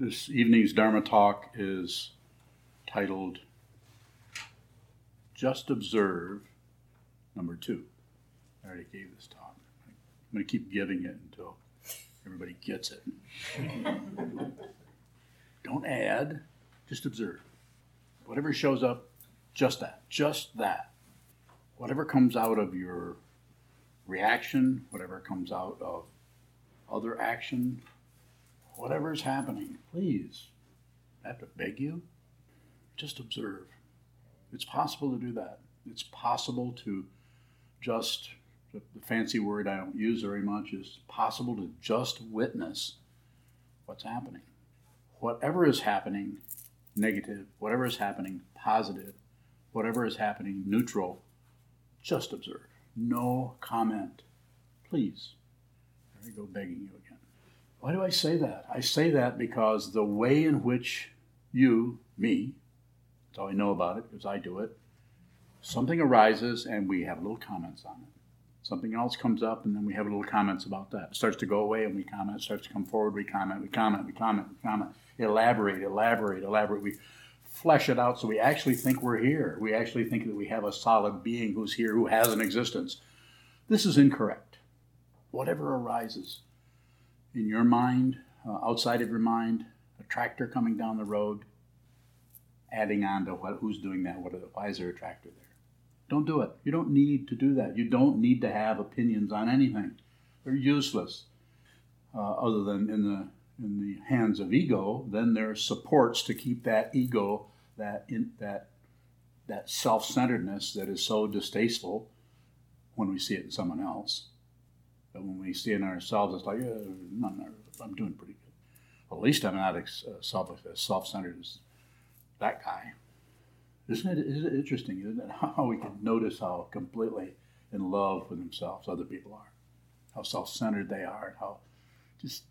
This evening's Dharma talk is titled Just Observe, number two. I already gave this talk. I'm going to keep giving it until everybody gets it. Don't add, just observe. Whatever shows up, just that, just that. Whatever comes out of your reaction, whatever comes out of other action, whatever is happening, please, I have to beg you, just observe. It's possible to do that. It's possible to just, the fancy word I don't use very much is possible to just witness what's happening. Whatever is happening, negative, whatever is happening, positive, whatever is happening, neutral, just observe. No comment. Please. There I go begging you again. Why do I say that? I say that because the way in which you, me, that's all I know about it because I do it, something arises and we have little comments on it. Something else comes up and then we have little comments about that. It starts to go away and we comment. It starts to come forward, we comment, we comment, we comment, we comment. Elaborate, elaborate, elaborate. We flesh it out so we actually think we're here. We actually think that we have a solid being who's here, who has an existence. This is incorrect. Whatever arises in your mind, uh, outside of your mind, a tractor coming down the road, adding on to what, who's doing that, what, why is there a tractor there? Don't do it. You don't need to do that. You don't need to have opinions on anything. They're useless. Uh, other than in the in the hands of ego, then there are supports to keep that ego, that that that self-centeredness that is so distasteful when we see it in someone else. But when we see in ourselves, it's like, no, I'm doing pretty good. At least I'm not as uh, self self-centered as that guy. Isn't it, isn't it interesting, isn't it, how we can notice how completely in love with themselves other people are, how self-centered they are, and how just.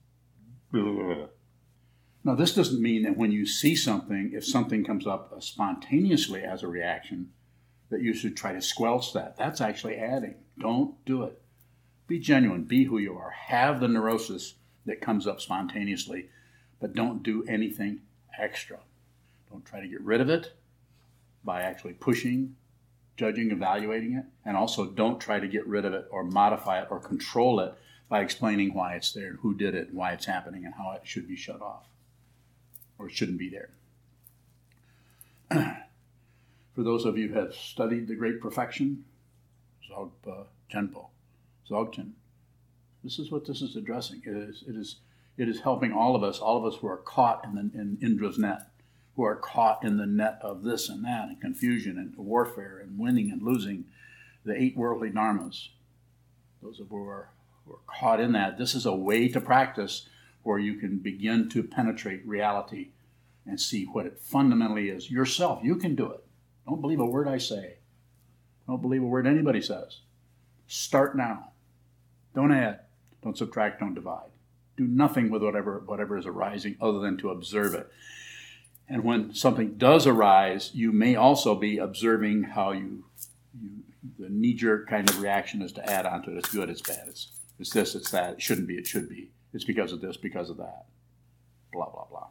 Now, this doesn't mean that when you see something, if something comes up spontaneously as a reaction, that you should try to squelch that. That's actually adding. Don't do it. Be genuine. Be who you are. Have the neurosis that comes up spontaneously, but don't do anything extra. Don't try to get rid of it by actually pushing, judging, evaluating it, and also don't try to get rid of it or modify it or control it by explaining why it's there, who did it, why it's happening, and how it should be shut off or shouldn't be there. For those of you who have studied the Great Perfection, Dzogpa Chenpo, Dzogchen, this is what this is addressing. It is, it is, it is helping all of us, all of us who are caught in, the, in Indra's net, who are caught in the net of this and that, and confusion and warfare and winning and losing, the eight worldly dharmas. Those of who are, who are caught in that, this is a way to practice where you can begin to penetrate reality and see what it fundamentally is yourself. You can do it. Don't believe a word I say. Don't believe a word anybody says. Start now. Don't add. Don't subtract. Don't divide. Do nothing with whatever whatever is arising other than to observe it. And when something does arise, you may also be observing how you, you the knee-jerk kind of reaction is to add onto it. It's good. It's bad. It's it's this. It's that. It shouldn't be. It should be. It's because of this. Because of that. Blah blah blah.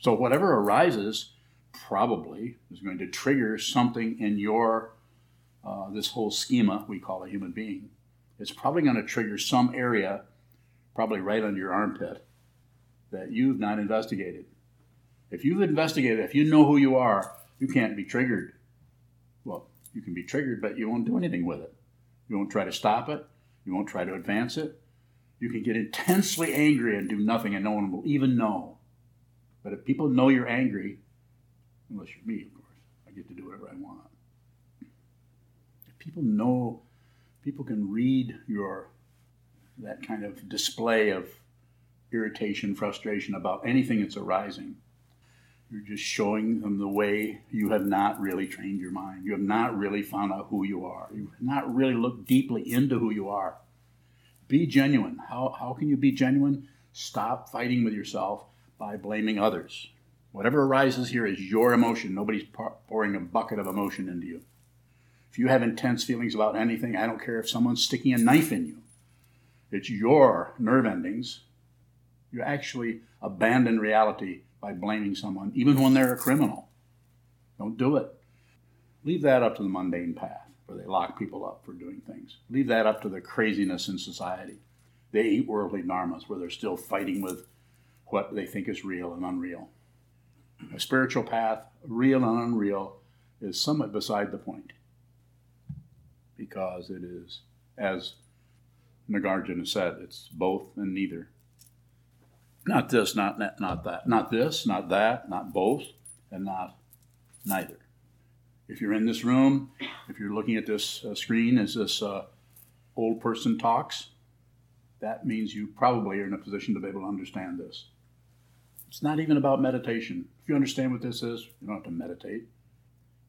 So whatever arises probably is going to trigger something in your uh, this whole schema we call a human being. It's probably going to trigger some area, probably right under your armpit, that you've not investigated. If you've investigated, if you know who you are, you can't be triggered. Well, you can be triggered, but you won't do anything with it. You won't try to stop it. You won't try to advance it. You can get intensely angry and do nothing, and no one will even know. But if people know you're angry, unless you're me, of course, I get to do whatever I want. If people know, people can read your that kind of display of irritation, frustration about anything that's arising. You're just showing them the way you have not really trained your mind. You have not really found out who you are. You have not really looked deeply into who you are. Be genuine. How, how can you be genuine? Stop fighting with yourself by blaming others. Whatever arises here is your emotion. Nobody's pouring a bucket of emotion into you. If you have intense feelings about anything, I don't care if someone's sticking a knife in you. It's your nerve endings You actually abandon reality by blaming someone, even when they're a criminal. Don't do it. Leave that up to the mundane path where they lock people up for doing things. Leave that up to the craziness in society, They eight worldly dharmas where they're still fighting with what they think is real and unreal. A spiritual path, real and unreal, is somewhat beside the point because it is, as Nagarjuna said, it's both and neither. Not this, not, that, not that. Not this, not that, not both, and not neither. If you're in this room, if you're looking at this uh, screen as this uh, old person talks, that means you probably are in a position to be able to understand this. It's not even about meditation. If you understand what this is, you don't have to meditate.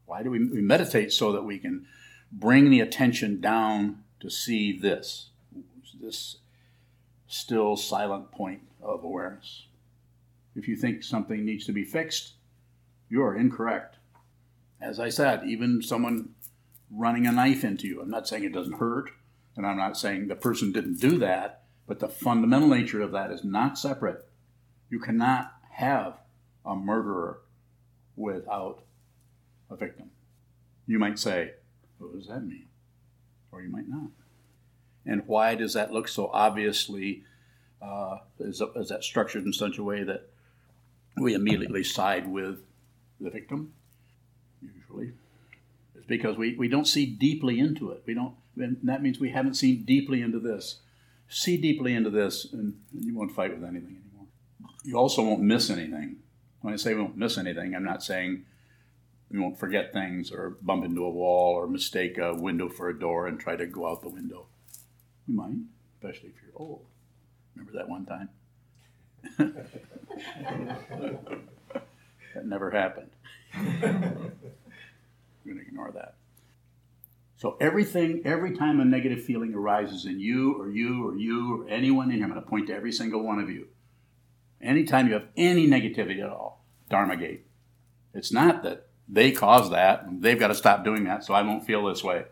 Why do we, we meditate? So that we can bring the attention down to see this, this still silent point of awareness. If you think something needs to be fixed, you are incorrect. As I said, even someone running a knife into you, I'm not saying it doesn't hurt, and I'm not saying the person didn't do that, but the fundamental nature of that is not separate. You cannot have a murderer without a victim. You might say, What does that mean? Or you might not. And why does that look so obviously uh, is, is that structured in such a way that we immediately side with the victim? Usually, it's because we, we don't see deeply into it. We don't. And that means we haven't seen deeply into this. See deeply into this, and you won't fight with anything anymore. You also won't miss anything. When I say we won't miss anything, I'm not saying we won't forget things or bump into a wall or mistake a window for a door and try to go out the window. You might, especially if you're old. Remember that one time? that never happened. I'm going to ignore that. So everything, every time a negative feeling arises in you or you or you or anyone in here, I'm going to point to every single one of you. Anytime you have any negativity at all, Dharma gate. It's not that they caused that they've got to stop doing that so I won't feel this way.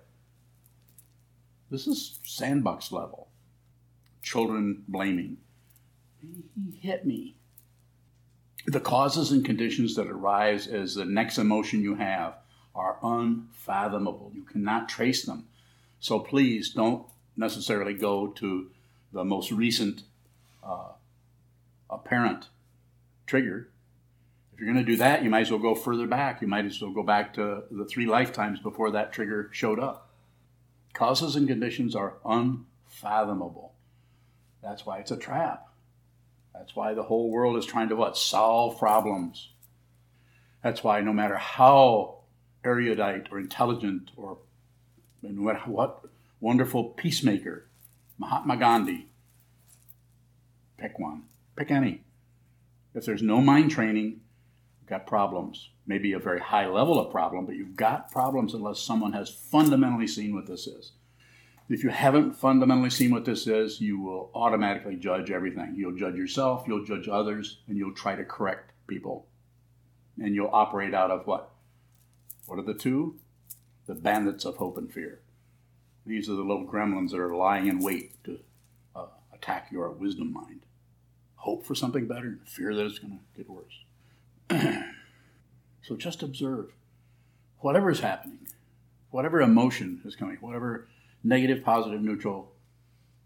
This is sandbox level. Children blaming. He hit me. The causes and conditions that arise as the next emotion you have are unfathomable. You cannot trace them. So please don't necessarily go to the most recent uh, apparent trigger. If you're going to do that, you might as well go further back. You might as well go back to the three lifetimes before that trigger showed up. Causes and conditions are unfathomable. That's why it's a trap. That's why the whole world is trying to what? Solve problems. That's why no matter how erudite or intelligent or no matter what wonderful peacemaker, Mahatma Gandhi, pick one, pick any. If there's no mind training, got problems. Maybe a very high level of problem, but you've got problems unless someone has fundamentally seen what this is. If you haven't fundamentally seen what this is, you will automatically judge everything. You'll judge yourself, you'll judge others, and you'll try to correct people. And you'll operate out of what? What are the two? The bandits of hope and fear. These are the little gremlins that are lying in wait to uh, attack your wisdom mind. Hope for something better and fear that it's going to get worse. so just observe whatever is happening, whatever emotion is coming, whatever negative, positive, neutral,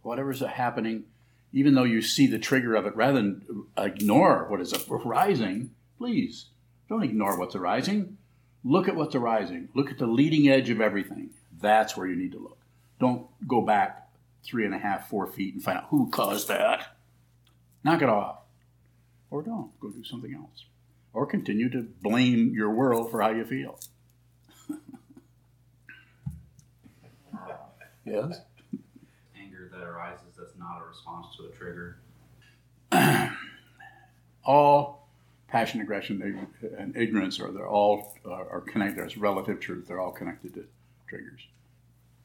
whatever's happening, even though you see the trigger of it, rather than ignore what is arising, please don't ignore what's arising. Look at what's arising. Look at the leading edge of everything. That's where you need to look. Don't go back three and a half, four feet and find out who caused that. Knock it off. Or don't. Go do something else. Or continue to blame your world for how you feel. Yes. Anger that arises that's not a response to a trigger. all passion, aggression, and ignorance are they're all uh, are connected. There's relative truth. They're all connected to triggers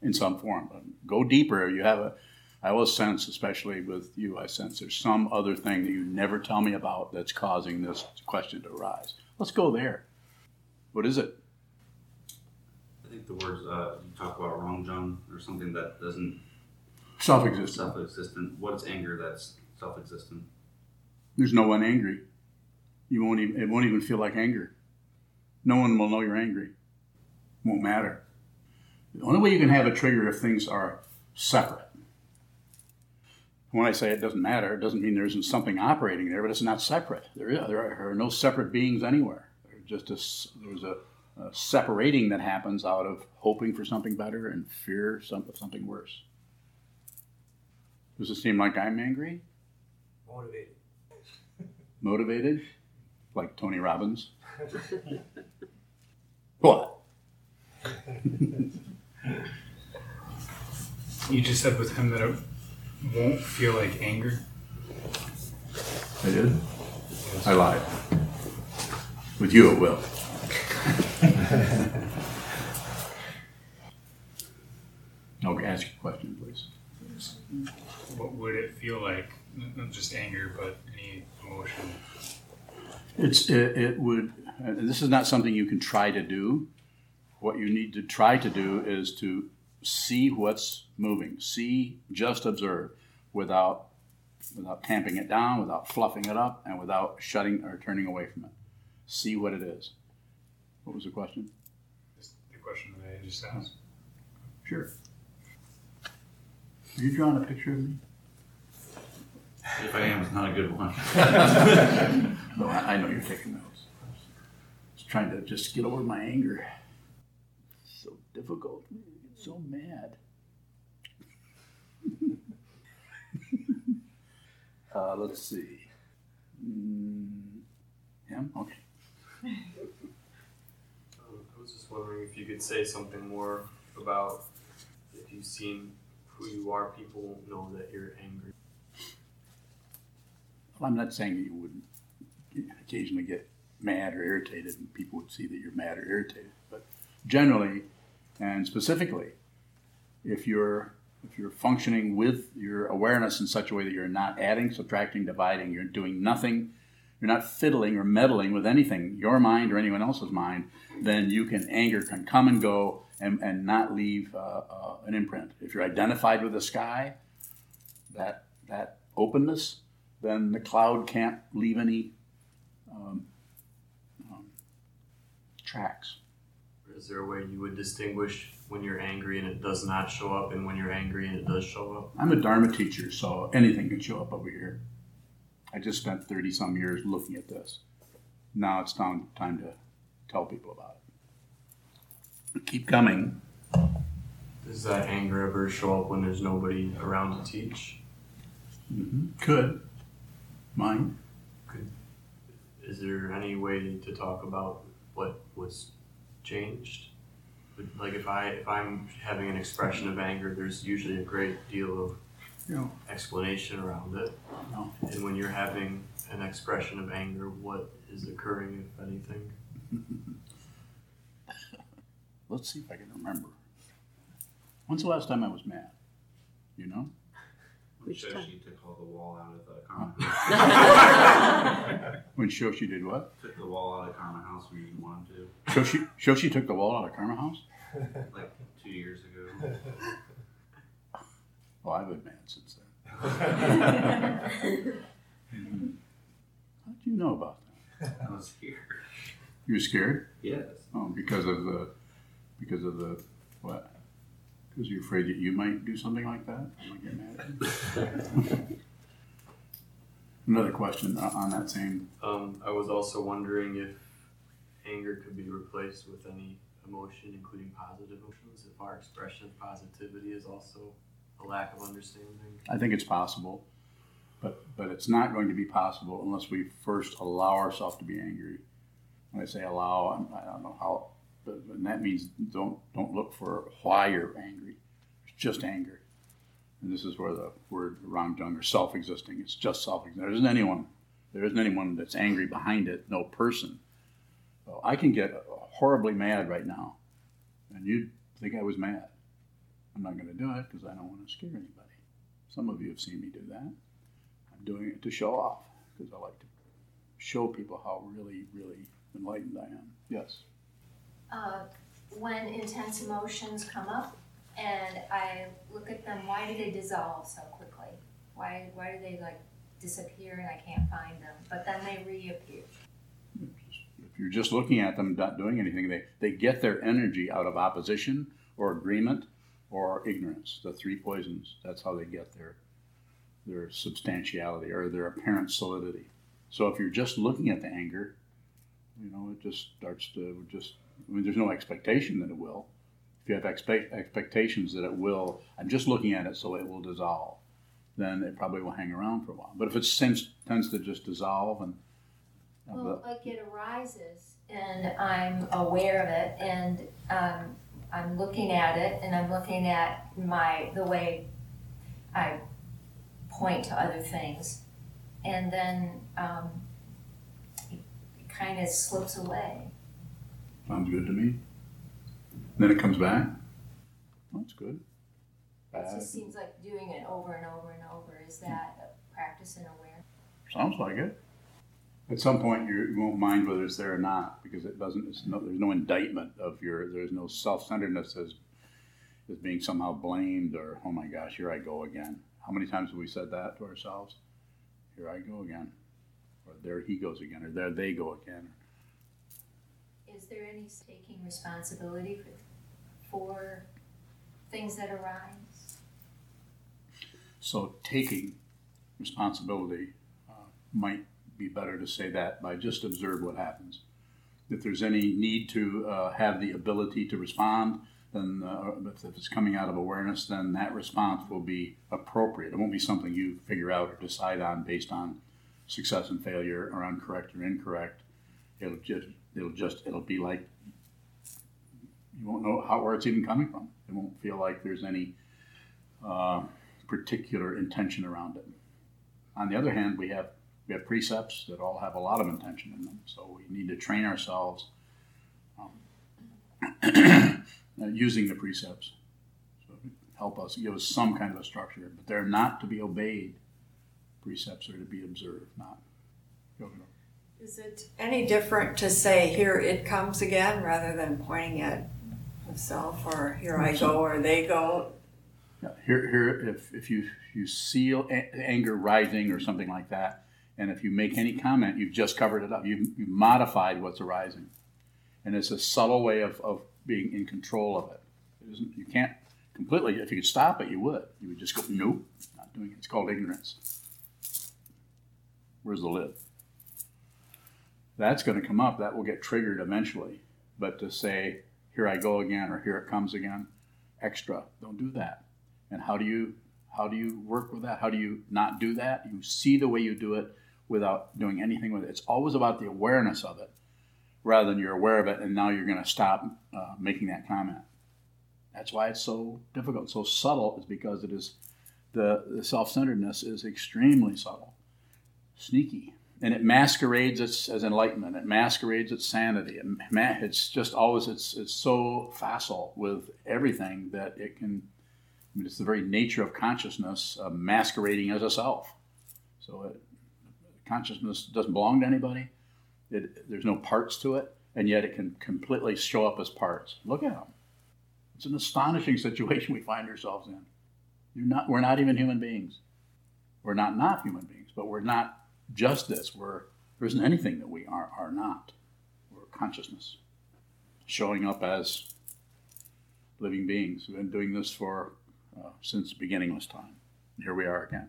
in some form. But go deeper. You have a. I always sense, especially with you, I sense there's some other thing that you never tell me about that's causing this question to arise. Let's go there. What is it? I think the words uh, you talk about Rangjung or something that doesn't self-existent. Self-existent. What is anger that's self-existent? There's no one angry. You won't even, it won't even feel like anger. No one will know you're angry. Won't matter. The only way you can have a trigger if things are separate. When I say it doesn't matter, it doesn't mean there isn't something operating there, but it's not separate. There, is, there are no separate beings anywhere. There's just a, there's a, a separating that happens out of hoping for something better and fear of something worse. Does it seem like I'm angry? Motivated. Motivated? Like Tony Robbins? what? you just said with him that it won't feel like anger. I did? I lied. With you, it will. okay, ask you a question, please. What would it feel like? Not just anger, but any emotion. It's it, it would. Uh, this is not something you can try to do. What you need to try to do is to see what's moving. See, just observe, without without tamping it down, without fluffing it up, and without shutting or turning away from it. See what it is. What was the question? The question that I just asked. Sure. Are you drawing a picture of me? If I am, it's not a good one. no, I, I know you're taking notes. Just trying to just get over my anger. It's so difficult. I get so mad. uh, let's see. Mm, him? Okay. Um, I was just wondering if you could say something more about if you've seen who you are, people know that you're angry. Well, I'm not saying that you wouldn't occasionally get mad or irritated, and people would see that you're mad or irritated. But generally, and specifically, if you're if you're functioning with your awareness in such a way that you're not adding, subtracting, dividing, you're doing nothing, you're not fiddling or meddling with anything, your mind or anyone else's mind, then you can anger can come and go and, and not leave uh, uh, an imprint. If you're identified with the sky, that that openness, then the cloud can't leave any um, um, tracks. Is there a way you would distinguish when you're angry and it does not show up, and when you're angry and it does show up? I'm a Dharma teacher, so anything can show up over here. I just spent 30 some years looking at this. Now it's time, time to tell people about it keep coming. Does that anger ever show up when there's nobody around to teach? Mm-hmm. Could. Mine. Could. Is there any way to talk about what was changed? Like if I if I'm having an expression of anger, there's usually a great deal of no. explanation around it. No. And when you're having an expression of anger, what is occurring, if anything? Let's see if I can remember. When's the last time I was mad? You know? When Shoshi took all the wall out of the Karma house. when Shoshi did what? Took the wall out of Karma house when you didn't want him to. Shoshi, Shoshi took the wall out of Karma house? Like two years ago. Well, I've been mad since then. How did you know about that? I was here. You were scared? Yes. Oh, because of the because of the what? Because you're afraid that you might do something like that? I might get mad Another question on that same. Um, I was also wondering if anger could be replaced with any emotion, including positive emotions, if our expression of positivity is also a lack of understanding. I think it's possible, but but it's not going to be possible unless we first allow ourselves to be angry. When I say allow, I don't know how but, and that means don't don't look for why you're angry. It's just anger. And this is where the word rangjung or self-existing. It's just self-existing. There isn't anyone. There isn't anyone that's angry behind it. No person. So I can get horribly mad right now, and you'd think I was mad. I'm not going to do it because I don't want to scare anybody. Some of you have seen me do that. I'm doing it to show off because I like to show people how really, really enlightened I am. Yes uh, when intense emotions come up and I look at them, why do they dissolve so quickly? Why, why do they like disappear and I can't find them, but then they reappear. If you're just looking at them not doing anything, they, they get their energy out of opposition or agreement or ignorance. The three poisons. That's how they get their their substantiality or their apparent solidity. So if you're just looking at the anger, you know, it just starts to just. I mean, there's no expectation that it will. If you have expect, expectations that it will, I'm just looking at it so it will dissolve, then it probably will hang around for a while. But if it tends, tends to just dissolve and uh, Well, like it arises and I'm aware of it and um, I'm looking at it and I'm looking at my, the way I point to other things. And then um, it kind of slips away. Sounds good to me. Then it comes back. That's good. It just seems like doing it over and over and over. Is that a practice in awareness? Sounds like it. At some point, you won't mind whether it's there or not because it doesn't. It's no, there's no indictment of your. There's no self-centeredness as as being somehow blamed or oh my gosh, here I go again. How many times have we said that to ourselves? Here I go again, or there he goes again, or there they go again. Is there any taking responsibility for, for things that arise? So taking responsibility uh, might be better to say that by just observe what happens. If there's any need to uh, have the ability to respond, then uh, if it's coming out of awareness, then that response will be appropriate. It won't be something you figure out or decide on based on success and failure or on correct or incorrect. It'll just it'll just it'll be like you won't know how where it's even coming from. It won't feel like there's any uh, particular intention around it. On the other hand, we have we have precepts that all have a lot of intention in them, so we need to train ourselves um, using the precepts. So help us give us some kind of a structure, but they're not to be obeyed. Precepts are to be observed, not. Is it any different to say, here it comes again, rather than pointing at himself, or here I go, or they go? Here, here, if, if you you see anger rising or something like that, and if you make any comment, you've just covered it up. You've, you've modified what's arising, and it's a subtle way of, of being in control of it. It. You can't completely. If you could stop it, you would. You would just go, nope, not doing it. It's called ignorance. Where's the lid? That's going to come up. That will get triggered eventually. But to say, here I go again, or here it comes again, extra. Don't do that. And how do you how do you work with that? How do you not do that? You see the way you do it without doing anything with it. It's always about the awareness of it, rather than you're aware of it and now you're going to stop uh, making that comment. That's why it's so difficult, so subtle, is because it is the, the self-centeredness is extremely subtle, sneaky, and it masquerades as, as enlightenment. It masquerades as sanity. It ma- it's just always it's it's so facile with everything that it can. I mean, it's the very nature of consciousness uh, masquerading as a self. So it, consciousness doesn't belong to anybody. It, there's no parts to it, and yet it can completely show up as parts. Look at them. It's an astonishing situation we find ourselves in. Not, we're not even human beings. We're not not human beings, but we're not just this. We're, there isn't anything that we are, are not. We're consciousness, showing up as living beings. We've been doing this for uh, since beginningless time. Here we are again.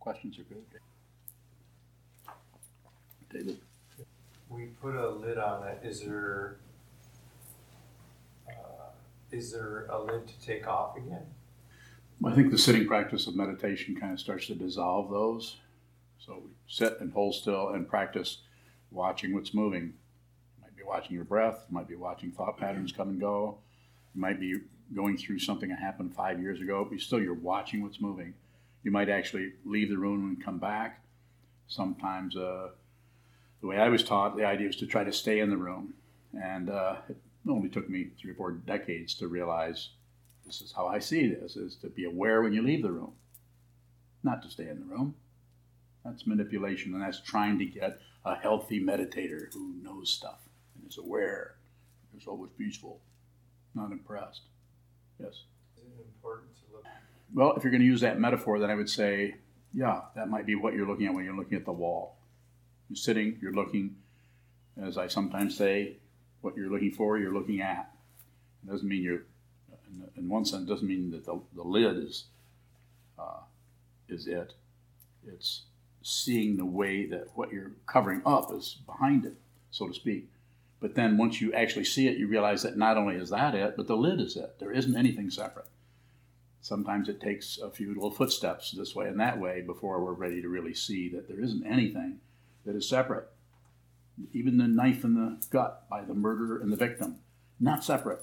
Questions are good. David? we put a lid on it, is there, uh, is there a lid to take off again? I think the sitting practice of meditation kind of starts to dissolve those. So we sit and hold still and practice watching what's moving. You might be watching your breath, you might be watching thought patterns come and go. You might be going through something that happened five years ago, but still you're watching what's moving. You might actually leave the room and come back. Sometimes, uh, the way I was taught, the idea was to try to stay in the room. And uh, it only took me three or four decades to realize this is how I see this, is to be aware when you leave the room, not to stay in the room. That's manipulation, and that's trying to get a healthy meditator who knows stuff and is aware, is always peaceful, not impressed. Yes. Is it important to look? Well, if you're going to use that metaphor, then I would say Yeah, that might be what you're looking at when you're looking at the wall. You're sitting, you're looking, as I sometimes say, what you're looking for, you're looking at. It doesn't mean you're, in, in one sense, it doesn't mean that the, the lid is, uh, is it. It's seeing the way that what you're covering up is behind it, so to speak. But then once you actually see it, you realize that not only is that it, but the lid is it. There isn't anything separate. Sometimes it takes a few little footsteps this way and that way before we're ready to really see that there isn't anything that is separate. Even the knife in the gut by the murderer and the victim, not separate.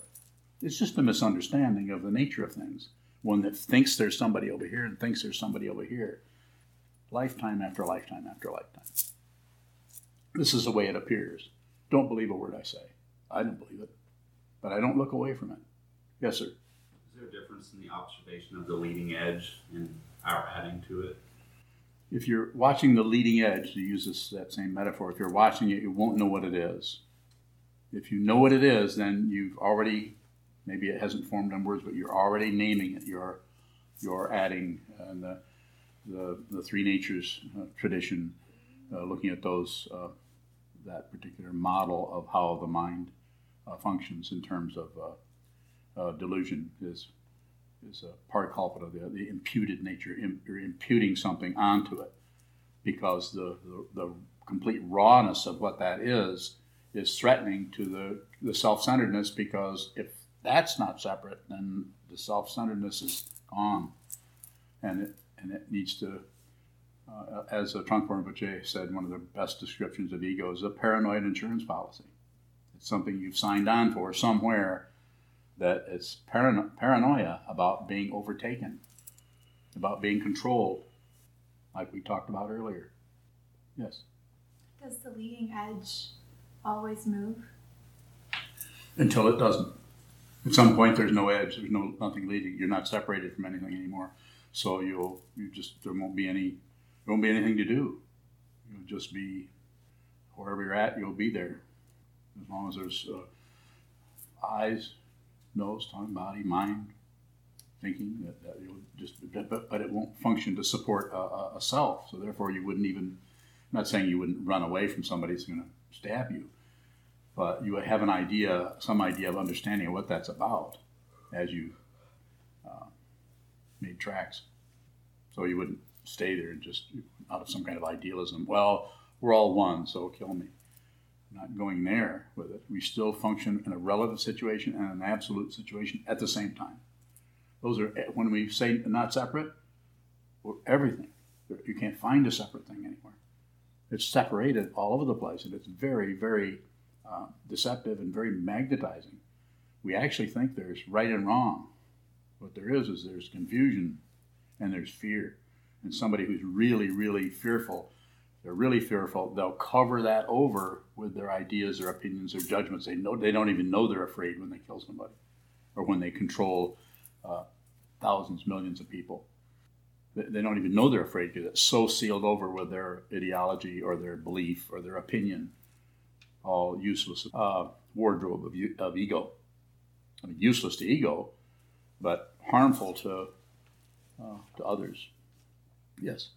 It's just a misunderstanding of the nature of things. One that thinks there's somebody over here and thinks there's somebody over here. Lifetime after lifetime after lifetime. This is the way it appears. Don't believe a word I say. I don't believe it. But I don't look away from it. Yes, sir. Is there a difference in the observation of the leading edge and our adding to it? if you're watching the leading edge, to use this, that same metaphor, if you're watching it, you won't know what it is. If you know what it is, then you've already, maybe it hasn't formed in words, but you're already naming it. You're, you're adding and the, the, the three natures uh, tradition, uh, looking at those, uh, that particular model of how the mind functions in terms of delusion is is a part culprit of the, the imputed nature. you're imputing something onto it because the, the, the, complete rawness of what that is is threatening to the, the self centeredness because if that's not separate, then the self centeredness is gone. And it, and it needs to, uh, as a Trungpa Rinpoche said, one of the best descriptions of ego is a paranoid insurance policy. It's something you've signed on for somewhere that it's parano- paranoia about being overtaken, about being controlled, like we talked about earlier. Yes. Does the leading edge always move? Until it doesn't. At some point, there's no edge. There's no nothing leading. You're not separated from anything anymore. So you'll you just there won't be any there won't be anything to do. You'll just be wherever you're at. You'll be there as long as there's uh, eyes, nose, tongue, body, mind, thinking that, that you'll just, but, but it won't function to support a, a, self. So therefore, you wouldn't even. I'm not saying you wouldn't run away from somebody who's going to stab you, but you would have an idea, some idea of understanding what that's about as you uh, made tracks. So you wouldn't stay there just out of some kind of idealism. Well, we're all one, so kill me I'm not going there with it. We still function in a relative situation and an absolute situation at the same time. Those are when we say not separate, everything. You can't find a separate thing anywhere. It's separated all over the place, and it's very, very uh, deceptive and very magnetizing. We actually think there's right and wrong. What there is is there's confusion and there's fear. And somebody who's really, really fearful they're really fearful, they'll cover that over with their ideas, their opinions, their judgments. They know they don't even know they're afraid when they kill somebody, or when they control uh, thousands, millions of people. They, don't even know they're afraid because it's so sealed over with their ideology or their belief or their opinion, all useless uh, wardrobe of, of ego. I mean, useless to ego, but harmful to uh, to others. Yes.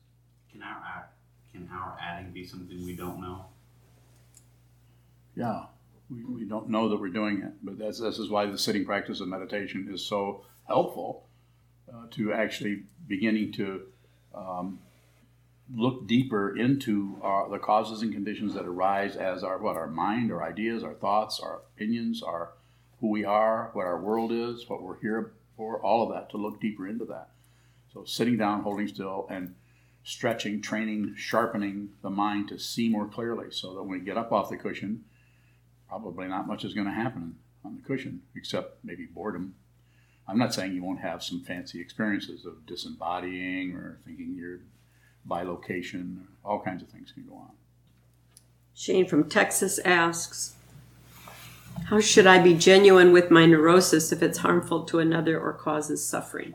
Can our can our adding be something we don't know? Yeah, we, we don't know that we're doing it, but that's, this is why the sitting practice of meditation is so helpful uh, to actually beginning to um, look deeper into our, the causes and conditions that arise as our what our mind, our ideas, our thoughts, our opinions, our who we are, what our world is, what we're here for, all of that to look deeper into that. So sitting down, holding still, and stretching, training, sharpening the mind to see more clearly so that when we get up off the cushion, probably not much is going to happen on the cushion except maybe boredom. I'm not saying you won't have some fancy experiences of disembodying or thinking you're bilocation, all kinds of things can go on. Shane from Texas asks, How should I be genuine with my neurosis if it's harmful to another or causes suffering?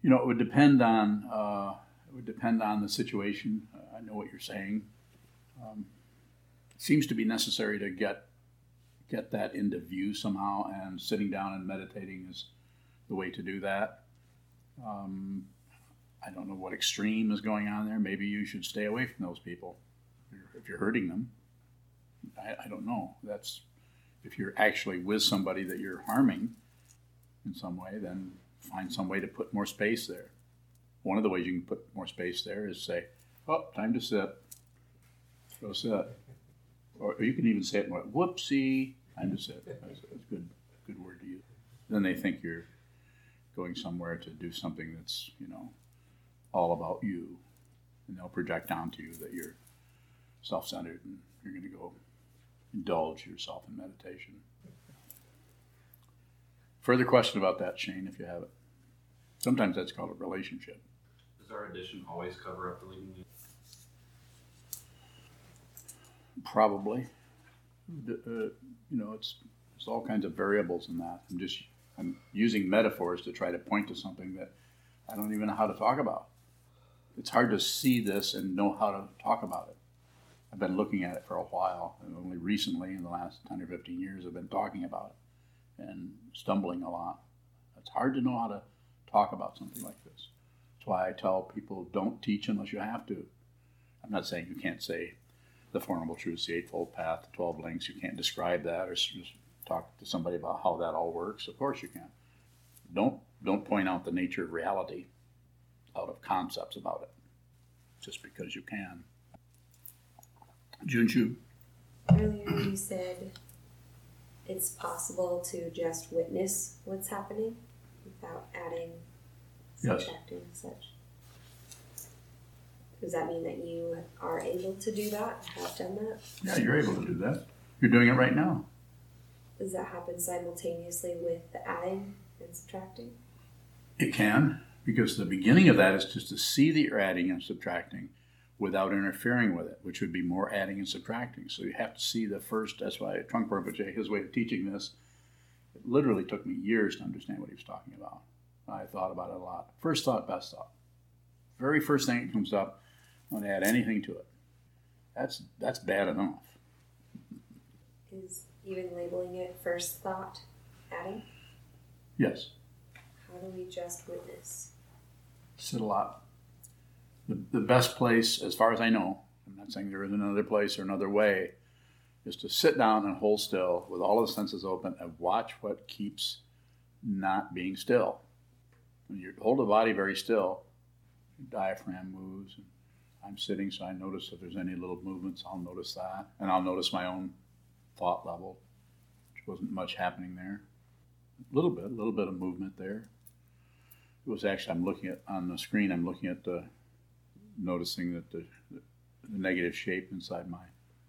You know, it would depend on uh, it would depend on the situation. Uh, I know what you're saying. Um, it seems to be necessary to get get that into view somehow, and sitting down and meditating is the way to do that. Um, I don't know what extreme is going on there. Maybe you should stay away from those people if you're, hurting them. I, I don't know. That's if you're actually with somebody that you're harming in some way, then find some way to put more space there. One of the ways you can put more space there is say, "Oh, time to sit. Go sit." Or you can even say it more, "Whoopsie, time to sit." That's, that's a good, good word to use. Then they think you're going somewhere to do something that's you know all about you, and they'll project onto you that you're self-centered and you're going to go indulge yourself in meditation. Further question about that, Shane, if you have it. Sometimes that's called a relationship. Does our addition always cover up the leading? Probably. The, uh, you know, it's there's all kinds of variables in that. I'm just I'm using metaphors to try to point to something that I don't even know how to talk about. It's hard to see this and know how to talk about it. I've been looking at it for a while, and only recently, in the last 10 or 15 years, I've been talking about it and stumbling a lot. It's hard to know how to talk about something like this. That's why I tell people don't teach unless you have to. I'm not saying you can't say the Four Noble Truths, the Eightfold Path, the 12 Links, you can't describe that or just talk to somebody about how that all works. Of course you can. Don't, don't point out the nature of reality out of concepts about it just because you can. Junshu, Earlier you said it's possible to just witness what's happening without adding, subtracting, and such. Does that mean that you are able to do that? Have done that? yeah, you're able to do that. You're doing it right now. Does that happen simultaneously with the adding and subtracting? It can, because the beginning of that is just to see that you're adding and subtracting without interfering with it, which would be more adding and subtracting. So you have to see the first, that's why Trungpa Rinpoche, his way of teaching this, it literally took me years to understand what he was talking about. I thought about it a lot. First thought, best thought. Very first thing that comes up, I want to add anything to it. That's that's bad enough. Is even labeling it first thought adding? Yes, How do we just witness? sit a lot. The, the best place, as far as I know, I'm not saying there is another place or another way, is to sit down and hold still with all the senses open and watch what keeps not being still. When you hold the body very still, your diaphragm moves. And I'm sitting, so I notice if there's any little movements, I'll notice that. And I'll notice my own thought level, which wasn't much happening there. A little bit, a little bit of movement there. It was actually, I'm looking at, on the screen, I'm looking at the, noticing that the, the negative shape inside my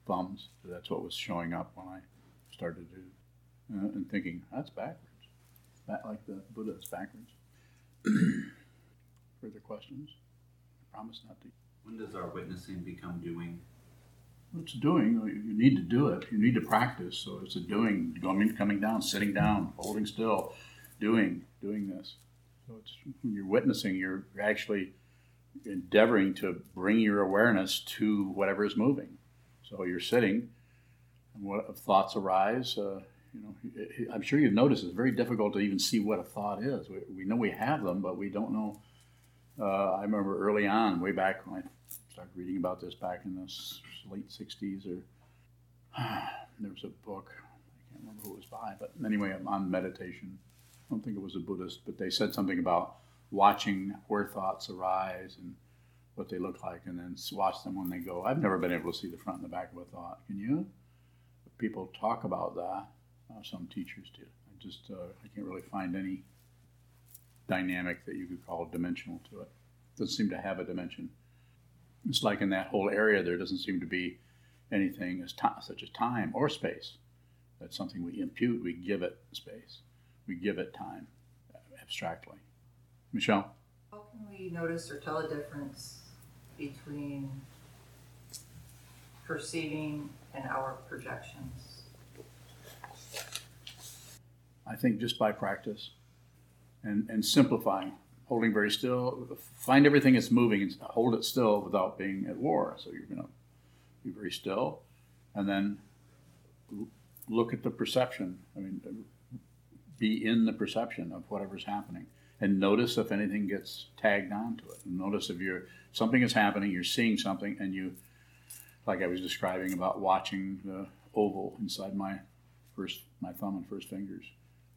thumbs. That's what was showing up when I started to, uh, and thinking, that's backwards. Back, like the Buddha, it's backwards. Further questions? I promise not to. When does our witnessing become doing? It's doing. You need to do it. You need to practice. So it's a doing, going, coming down, sitting down, holding still, doing, doing this. So it's when you're witnessing, you're actually endeavoring to bring your awareness to whatever is moving. So you're sitting, and what thoughts arise? Uh, you know, I'm sure you've noticed it's very difficult to even see what a thought is. We, we know we have them, but we don't know. Uh, I remember early on, way back when I started reading about this back in the late 60s, or there was a book, I can't remember who it was by, but anyway, on meditation. I don't think it was a Buddhist, but they said something about watching where thoughts arise and what they look like, and then watch them when they go. I've never been able to see the front and the back of a thought. Can you? People talk about that. Uh, some teachers do. I just uh, I can't really find any dynamic that you could call dimensional to it. it. Doesn't seem to have a dimension. It's like in that whole area, there doesn't seem to be anything as such as time or space. That's something we impute. We give it space. We give it time, uh, abstractly. Michelle. How can we notice or tell a difference between perceiving and our projections? I think just by practice and, and simplifying, holding very still, find everything that's moving and hold it still without being at war. So you're going to be very still and then look at the perception. I mean, be in the perception of whatever's happening and notice if anything gets tagged onto it. Notice if you're something is happening, you're seeing something, and you, like I was describing about watching the oval inside my first my thumb and first fingers,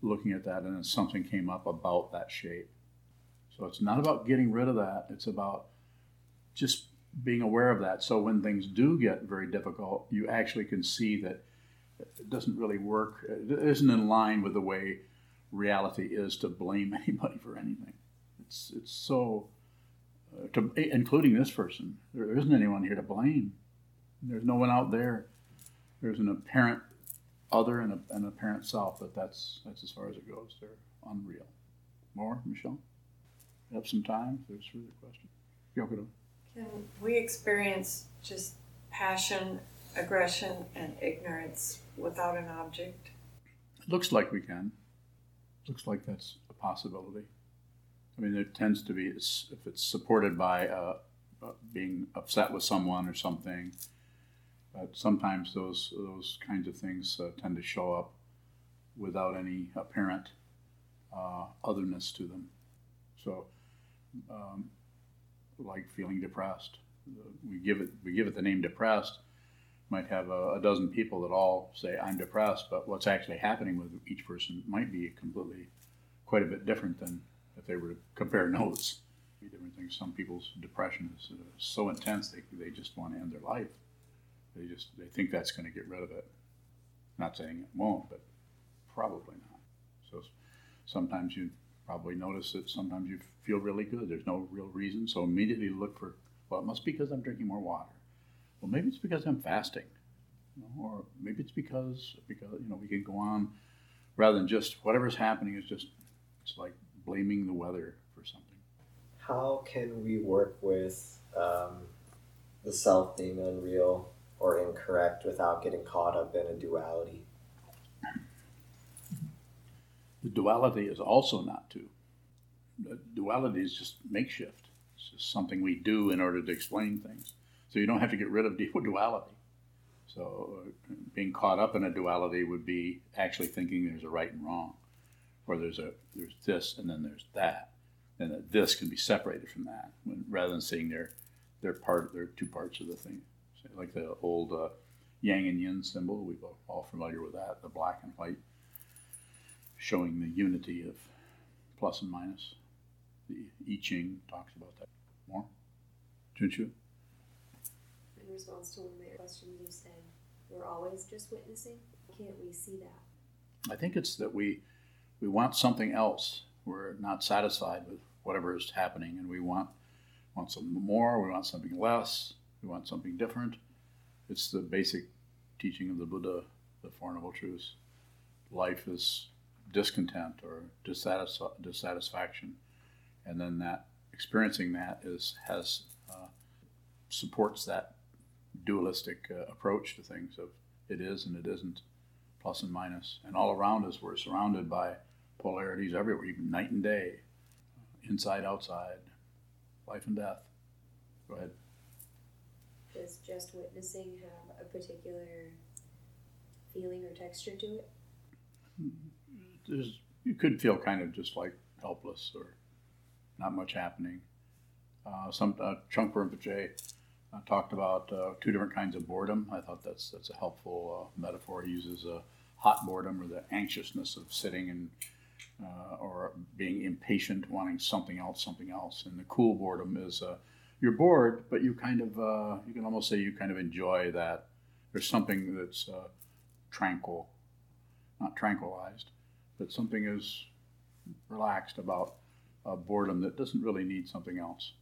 looking at that, and then something came up about that shape. So it's not about getting rid of that. It's about just being aware of that. So when things do get very difficult, you actually can see that it doesn't really work. It isn't in line with the way reality is to blame anybody for anything. It's it's so, uh, to, including this person. There isn't anyone here to blame. There's no one out there. There's an apparent other and a, an apparent self, but that's that's as far as it goes. They're unreal. More, Michelle? Have some time? If there's further questions. Yoko. Can we experience just passion, aggression, and ignorance without an object? It looks like we can. Looks like that's a possibility. I mean, there tends to be, if it's supported by uh, uh, being upset with someone or something, but sometimes those, those kinds of things uh, tend to show up without any apparent uh, otherness to them. So, um, like feeling depressed, we give it we give it the name depressed. Might have a, a, dozen people that all say I'm depressed, but what's actually happening with each person might be completely quite a bit different than if they were to compare notes. Different things. Some people's depression is uh, so intense they, they just want to end their life. They just they think that's going to get rid of it. Not saying it won't, but probably not. So sometimes you probably notice that sometimes you feel really good. There's no real reason, so immediately look for well, it must be because I'm drinking more water. Well, maybe it's because I'm fasting, you know, or maybe it's because because you know we can go on rather than just whatever's happening is just it's like blaming the weather for something. How can we work with um, the self being unreal or incorrect without getting caught up in a duality? The duality is also not to. The duality is just makeshift. It's just something we do in order to explain things. So you don't have to get rid of duality. So uh, being caught up in a duality would be actually thinking there's a right and wrong, or there's a there's this and then there's that, and that this can be separated from that, when, rather than seeing they're part they're two parts of the thing. So like the old uh, yang and yin symbol, we're all familiar with that, the black and white, showing the unity of plus and minus. The I Ching talks about that more. Junshu? Response to one of my questions, you said we're always just witnessing. Can't we see that? I think it's that we we want something else. We're not satisfied with whatever is happening, and we want want something more. We want something less. We want something different. It's the basic teaching of the Buddha, the Four Noble Truths. Life is discontent or dissatisf- dissatisfaction, and then that experiencing that is has uh, supports that dualistic uh, approach to things of it is and it isn't, plus and minus, and all around us we're surrounded by polarities everywhere, even night and day, inside, outside, life and death. Go ahead. Does just witnessing have a particular feeling or texture to it? There's, you could feel kind of just like helpless or not much happening. Uh, some uh, Trungpa Rinpoche uh, talked about uh, two different kinds of boredom. I thought that's that's a helpful uh, metaphor. He uses a hot boredom or the anxiousness of sitting and uh, or being impatient, wanting something else, something else. And the cool boredom is uh, you're bored, but you kind of uh, you can almost say you kind of enjoy that. There's something that's tranquil, not tranquilized, but something is relaxed about a boredom that doesn't really need something else.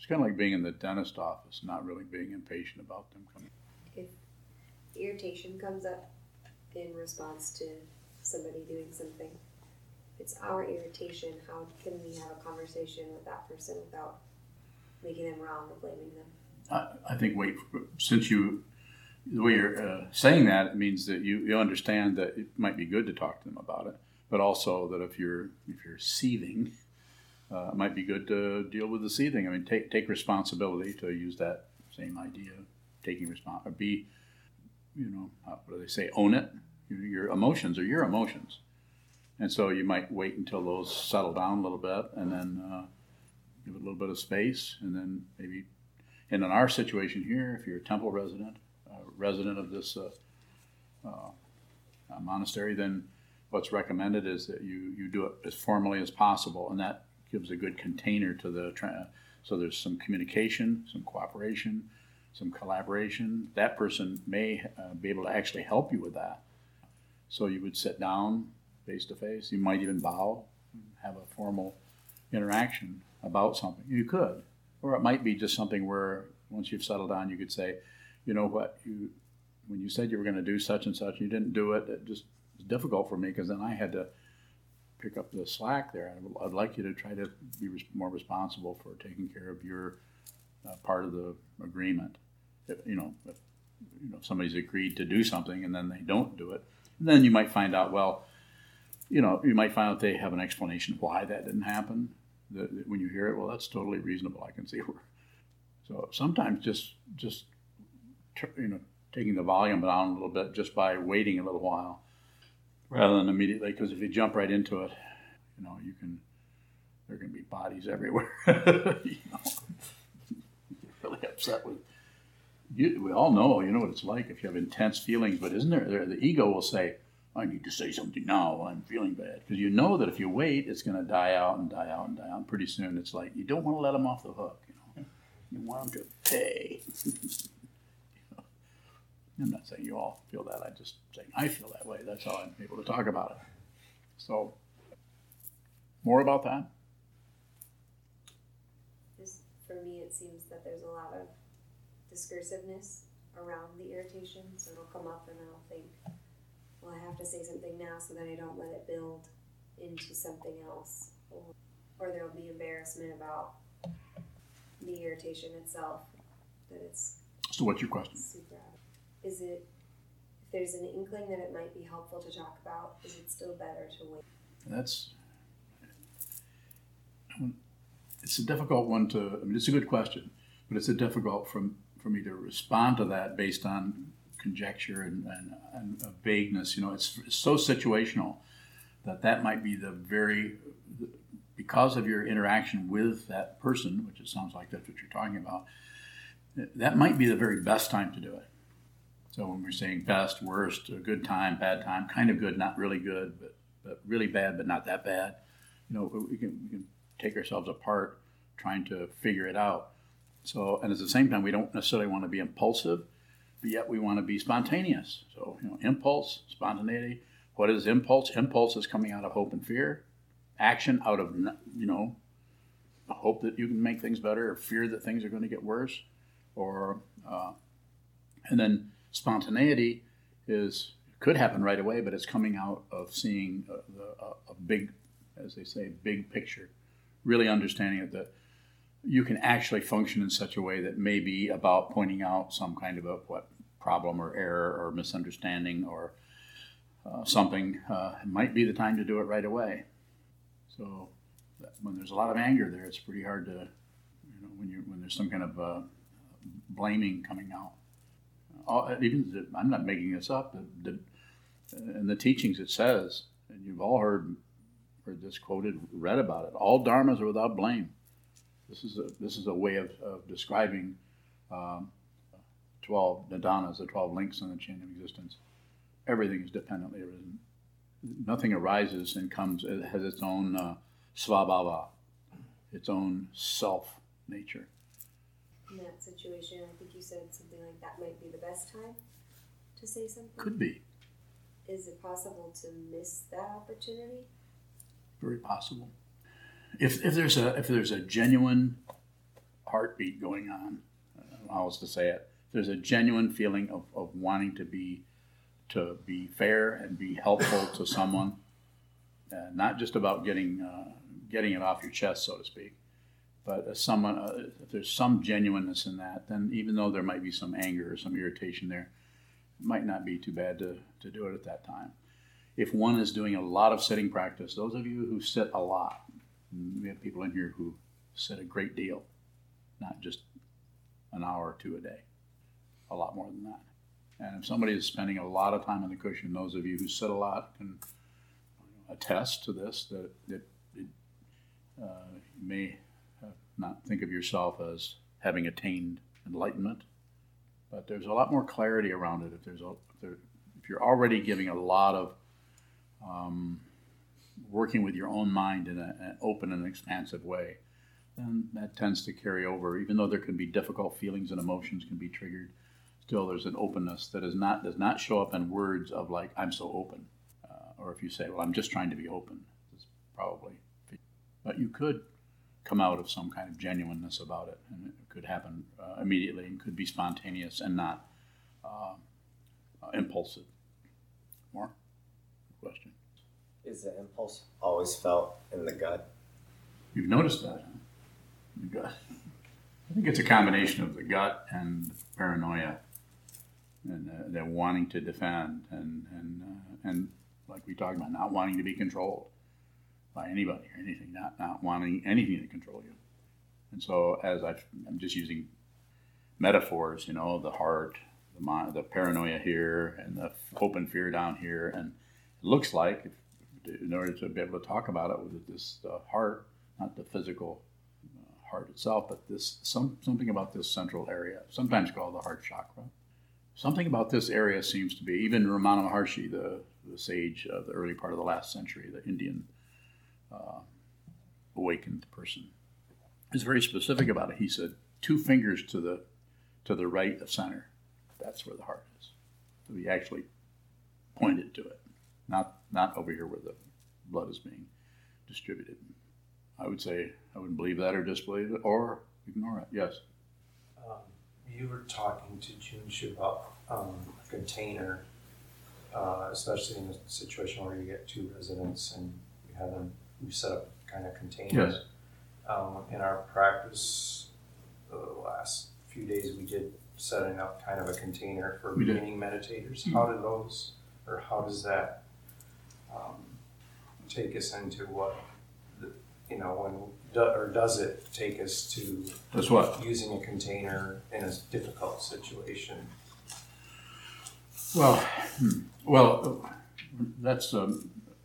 It's kind of like being in the dentist office, not really being impatient about them coming. If irritation comes up in response to somebody doing something, it's our irritation. How can we have a conversation with that person without making them wrong or blaming them? I, I think wait, since you the way you're uh, saying that, it means that you, you understand that it might be good to talk to them about it, but also that if you're if you're seething, uh, it might be good to deal with the seething. I mean, take take responsibility to use that same idea, taking response or be, you know, uh, what do they say? Own it. Your emotions are your emotions, And so you might wait until those settle down a little bit and then uh, give it a little bit of space. And then maybe, and in our situation here, if you're a temple resident, uh, resident of this uh, uh, monastery, then what's recommended is that you, you do it as formally as possible. And that gives a good container to the, so there's some communication, some cooperation, some collaboration. That person may uh, be able to actually help you with that. So you would sit down face to face. You might even bow, have a formal interaction about something. You could, or it might be just something where once you've settled down, you could say, you know what, you when you said you were going to do such and such, you didn't do it. It just was difficult for me because then I had to pick up the slack there. I'd, like you to try to be more responsible for taking care of your uh, part of the agreement. If, you know, if, you know, somebody's agreed to do something and then they don't do it, then you might find out. Well, you know, you might find out they have an explanation why that didn't happen. When you hear it, well, that's totally reasonable. I can see where. So sometimes just just you know taking the volume down a little bit just by waiting a little while rather than immediately because if you jump right into it, you know, you can there are going to be bodies everywhere. you know, really upset with. You, we all know, you know what it's like if you have intense feelings, but isn't there? there the ego will say, "I need to say something now. I'm feeling bad," because you know that if you wait, it's going to die out and die out and die out. Pretty soon, it's like you don't want to let them off the hook. You know, you want them to pay. I'm not saying you all feel that. I'm just saying I feel that way. That's how I'm able to talk about it. So, more about that? Just for me, it seems that there's a lot of discursiveness around the irritation. So it'll come up and I'll think, well, I have to say something now so that I don't let it build into something else. Or, or there'll be embarrassment about the irritation itself, that it's So, what's your question? Is it, if there's an inkling that it might be helpful to talk about, is it still better to wait? That's it's a difficult one to. I mean, it's a good question, but it's a difficult from for me to respond to that based on conjecture and, and, and vagueness. You know, it's, it's so situational that that might be the very because of your interaction with that person, which it sounds like that's what you're talking about. That might be the very best time to do it. So when we're saying best, worst, a good time, bad time, kind of good, not really good, but but really bad, but not that bad. You know, we can, we can take ourselves apart trying to figure it out. So, and at the same time, we don't necessarily want to be impulsive, but yet we want to be spontaneous. So, you know, impulse, spontaneity. What is impulse? Impulse is coming out of hope and fear. Action out of, you know, hope that you can make things better or fear that things are going to get worse. Or, uh, and then spontaneity is could happen right away, but it's coming out of seeing a, a, a, big, as they say, big picture, really understanding it that you can actually function in such a way that may be about pointing out some kind of a what problem or error or misunderstanding or uh, something. Uh, it might be the time to do it right away. So when there's a lot of anger there, it's pretty hard to, you know, when you when there's some kind of uh, blaming coming out. All, even I'm not making this up. The, the, in the teachings it says, and you've all heard heard this quoted, read about it. All dharmas are without blame. This is a this is a way of, of describing um, twelve nidanas, the twelve links in the chain of existence. Everything is dependently arisen. Nothing arises and comes. It has its own uh, svabhava, its own self nature. In that situation, I think you said something like that might be the best time to say something. Could be. Is it possible to miss that opportunity? Very possible. If, if there's a if there's a genuine heartbeat going on, how else to say it? There's a genuine feeling of, of wanting to be to be fair and be helpful to someone, uh, not just about getting uh, getting it off your chest, so to speak, but as someone uh, if there's some genuineness in that, then even though there might be some anger or some irritation there, it might not be too bad to, to do it at that time. If one is doing a lot of sitting practice, those of you who sit a lot, we have people in here who sit a great deal, not just an hour or two a day, a lot more than that. And if somebody is spending a lot of time on the cushion, those of you who sit a lot can attest to this that, it, uh, may not think of yourself as having attained enlightenment, but there's a lot more clarity around it if there's a, if, there, if you're already giving a lot of um, working with your own mind in a, an open and expansive way, then that tends to carry over. Even though there can be difficult feelings and emotions can be triggered, still there's an openness that is not does not show up in words of like I'm so open, uh, or if you say, well, I'm just trying to be open, it's probably. But you could come out of some kind of genuineness about it, and it could happen uh, immediately and could be spontaneous and not uh, uh impulsive. More question. Is the impulse always felt in the gut? You've noticed that, huh? The gut. I think it's a combination of the gut and paranoia, and uh, they're wanting to defend, and and uh, and like we talked about, not wanting to be controlled by anybody or anything, not not wanting anything to control you. And so, as i am just using metaphors, you know, the heart, the the paranoia here, and the hope and fear down here, and it looks like if in order to be able to talk about it with this uh, heart, not the physical uh, heart itself, but this some something about this central area, sometimes called the heart chakra. Something about this area seems to be even Ramana Maharshi, the, the sage of the early part of the last century, the Indian uh, awakened person, He's very specific about it. He said two fingers to the to the right of center. That's where the heart is. So he actually pointed to it not not over here where the blood is being distributed. I would say I wouldn't believe that or disbelieve it or ignore it. Yes. Um, you were talking to Junshu about um, a container, uh, especially in a situation where you get two residents and you have them, you set up kind of containers. Yes. Um, in our practice, the last few days we did setting up kind of a container for We did. beginning meditators. Mhm. How do those, or how does that um, take us into what, the, you know, when, do, or does it take us to Does what? using a container in a difficult situation? Well, hmm. well, that's a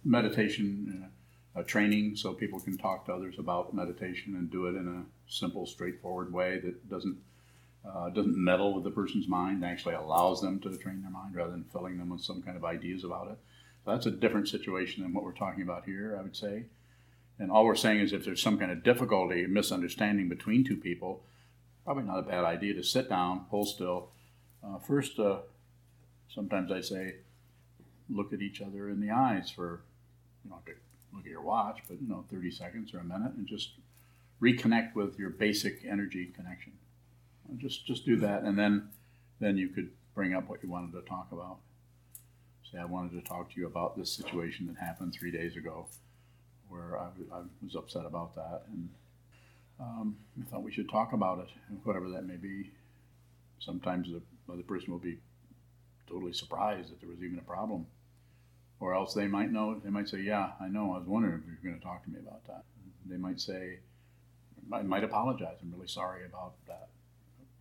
meditation uh, a training, so people can talk to others about meditation and do it in a simple, straightforward way that doesn't uh, doesn't meddle with the person's mind. Actually, allows them to train their mind rather than filling them with some kind of ideas about it. So that's a different situation than what we're talking about here, I would say. And all we're saying is if there's some kind of difficulty, misunderstanding between two people, probably not a bad idea to sit down, hold still. Uh, first, uh, sometimes I say, look at each other in the eyes for, you know, look at your watch, but you know, 30 seconds or a minute, and just reconnect with your basic energy connection. Just just do that, and then then you could bring up what you wanted to talk about. Say, I wanted to talk to you about this situation that happened three days ago, where I, I was upset about that, and um, I thought we should talk about it, whatever that may be. Sometimes the other person will be totally surprised that there was even a problem, or else they might know. They might say, "Yeah, I know. I was wondering if you were going to talk to me about that." They might say, "I might apologize. I'm really sorry about that,"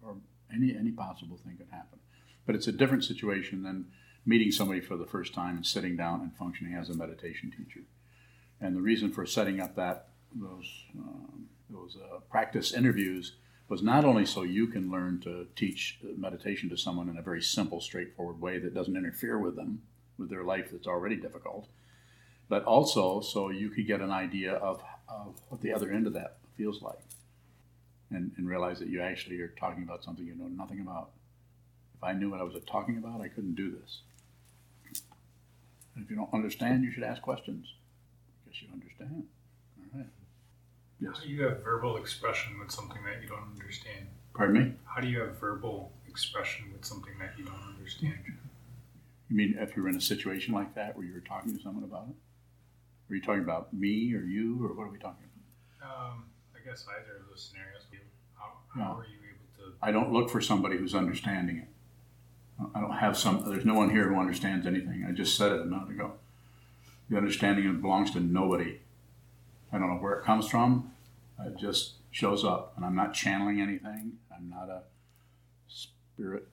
or any any possible thing could happen. But it's a different situation than meeting somebody for the first time and sitting down and functioning as a meditation teacher. And the reason for setting up that those um, those uh, practice interviews was not only so you can learn to teach meditation to someone in a very simple, straightforward way that doesn't interfere with them with their life that's already difficult, but also so you could get an idea of, of what the other end of that feels like, and, and realize that you actually are talking about something you know nothing about. If I knew what I was talking about, I couldn't do this. And if you don't understand, you should ask questions. Because you understand. All right. Yes. How do you have verbal expression with something that you don't understand? Pardon me? How do you have verbal expression with something that you don't understand? You mean if you're in a situation like that where you're talking to someone about it? Are you talking about me or you, or what are we talking about? Um, I guess either of those scenarios. How, how No. are you able to? I don't look for somebody who's understanding it. I don't have some, there's no one here who understands anything. I just said it a minute ago. The understanding it belongs to nobody. I don't know where it comes from. It just shows up, and I'm not channeling anything. I'm not a spirit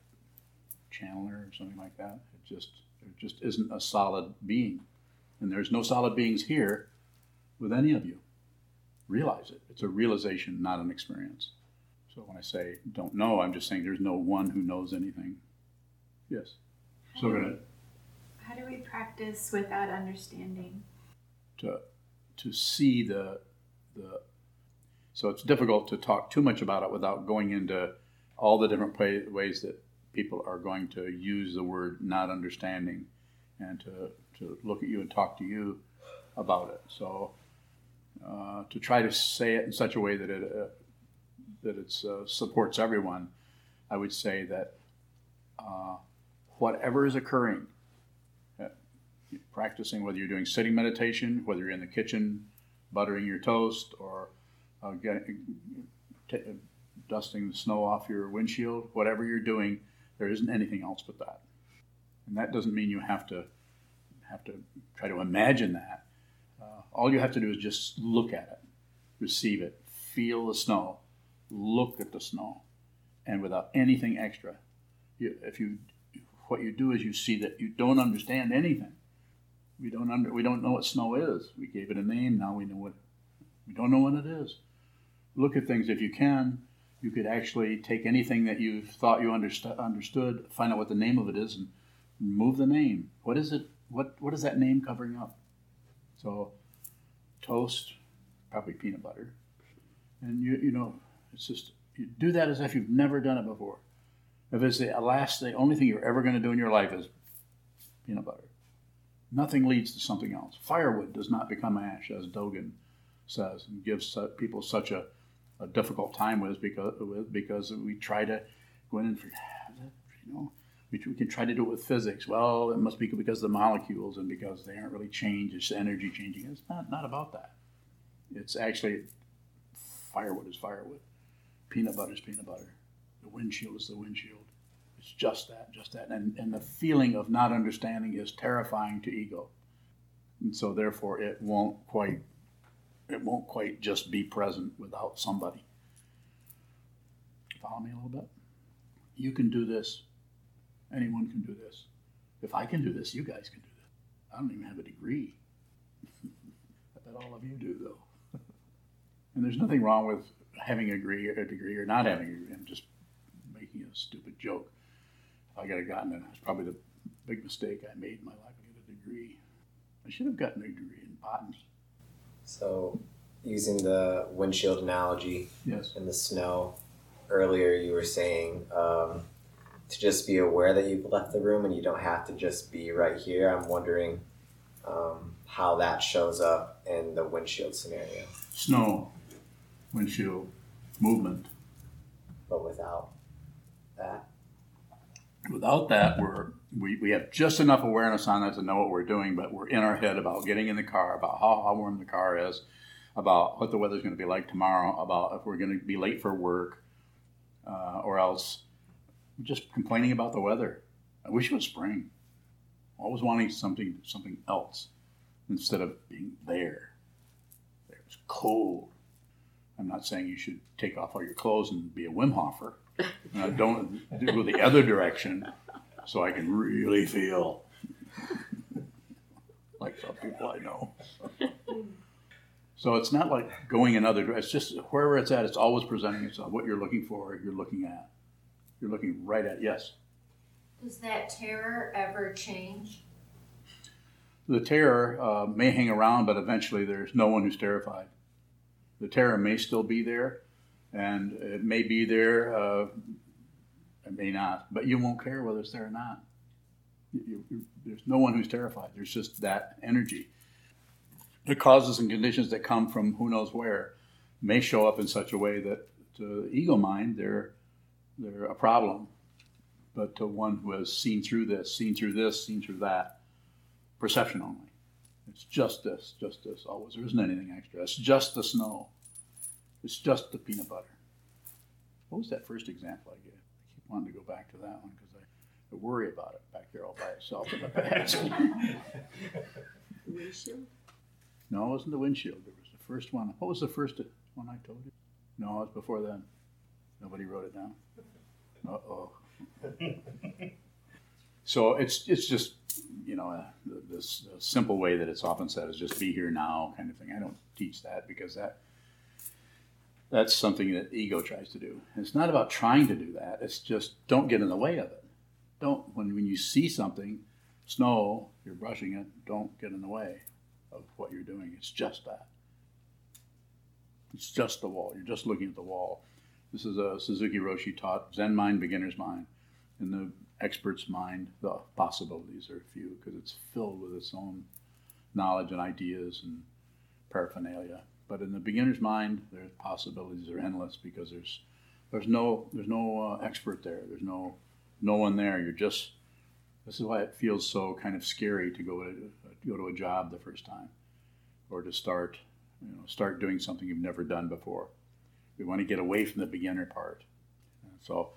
channeler or something like that. Just, there just isn't a solid being. And there's no solid beings here with any of you. Realize it. It's a realization, not an experience. So when I say don't know, I'm just saying there's no one who knows anything. Yes. So we're How do we practice without understanding? to to see the the so it's difficult to talk too much about it without going into all the different way, ways that people are going to use the word not understanding and to, to look at you and talk to you about it. So uh, to try to say it in such a way that it uh, that it uh, supports everyone I would say that uh, whatever is occurring uh, practicing whether you're doing sitting meditation whether you're in the kitchen buttering your toast or uh, getting, t- dusting the snow off your windshield, whatever you're doing, there isn't anything else but that. And that doesn't mean you have to have to try to imagine that. Uh, all you have to do is just look at it, receive it, feel the snow, look at the snow, and without anything extra. You, if you, what you do is you see that you don't understand anything. We don't under, we don't know what snow is. We gave it a name. Now we know what. We don't know what it is. Look at things if you can. You could actually take anything that you thought you underst- understood, find out what the name of it is, and remove the name. What is it? What what is that name covering up? So, toast, probably peanut butter, and you you know it's just you do that as if you've never done it before. If it's the last, the only thing you're ever going to do in your life is peanut butter. Nothing leads to something else. Firewood does not become ash, as Dogen says, and gives people such a, a difficult time with because with because we try to go in and you know we, we can try to do it with physics. Well, it must be because of the molecules and because they aren't really changed. It's energy changing. It's not not about that. It's actually firewood is firewood, peanut butter is peanut butter, the windshield is the windshield. It's just that, just that. And, and the feeling of not understanding is terrifying to ego. And so therefore it won't quite it won't quite just be present without somebody. Follow me a little bit? You can do this. Anyone can do this. If I can do this, you guys can do this. I don't even have a degree. I bet all of you do, though. and there's nothing wrong with having a degree, a degree or not having a degree. I'm just making a stupid joke. If I could have gotten it, it's probably the big mistake I made in my life. I get a degree. I should have gotten a degree in botany. So, using the windshield analogy yes. and the snow, earlier you were saying um, to just be aware that you've left the room and you don't have to just be right here. I'm wondering um, how that shows up in the windshield scenario. Snow, windshield, movement. But without that? Without that, we're we, we have just enough awareness on it to know what we're doing, but we're in our head about getting in the car, about how, how warm the car is, about what the weather's going to be like tomorrow, about if we're going to be late for work, uh, or else just complaining about the weather. I wish it was spring. Always wanting something something else instead of being there. It's cold. I'm not saying you should take off all your clothes and be a Wim Hofer. Uh, don't go the other direction so I can really feel like some people I know. so it's not like going another. It's just wherever it's at. It's always presenting itself. What you're looking for, you're looking at. You're looking right at. Yes. Does that terror ever change? The terror uh, may hang around, but eventually there's no one who's terrified. The terror may still be there, and it may be there. Uh, may not, but you won't care whether it's there or not. You, you, there's no one who's terrified. There's just that energy. The causes and conditions that come from who knows where may show up in such a way that to the ego mind they're they're a problem, but to one who has seen through this, seen through this, seen through that, perception only. It's just this, just this. Always, there isn't anything extra. It's just the snow. It's just the peanut butter. What was that first example I gave? Wanted to go back to that one because I, I, worry about it back there all by itself in the past. windshield? No, it wasn't the windshield. It was the first one. What was the first one I told you? No, it was before then. Nobody wrote it down. Uh oh. so it's it's just you know uh, the, this simple way that it's often said is just be here now kind of thing. I don't teach that because that that's something that ego tries to do. It's not about trying to do that. It's just don't get in the way of it. Don't when when you see something, snow, you're brushing it. Don't get in the way of what you're doing. It's just that. It's just the wall. You're just looking at the wall. This is a Suzuki Roshi taught Zen mind, beginner's mind. In the expert's mind, the possibilities are few because it's filled with its own knowledge and ideas and paraphernalia. But in the beginner's mind, the possibilities are endless because there's there's no there's no uh, expert there. There's no no one there. You're just this is why it feels so kind of scary to go to go to a job the first time, or to start you know start doing something you've never done before. We want to get away from the beginner part. So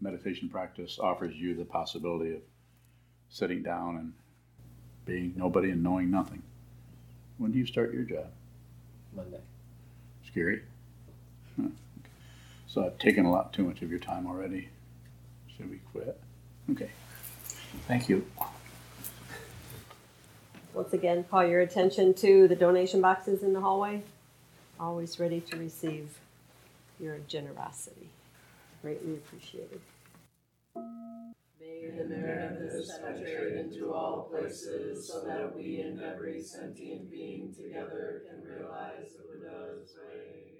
meditation practice offers you the possibility of sitting down and being nobody and knowing nothing. When do you start your job? Monday. Scary. Huh. So I've taken a lot too much of your time already. Should we quit? Okay. Thank you. Once again, call your attention to the donation boxes in the hallway. Always ready to receive your generosity. Greatly appreciated. May the merit of this penetrate into all places, so that we and every sentient being together can realize the Buddha's way.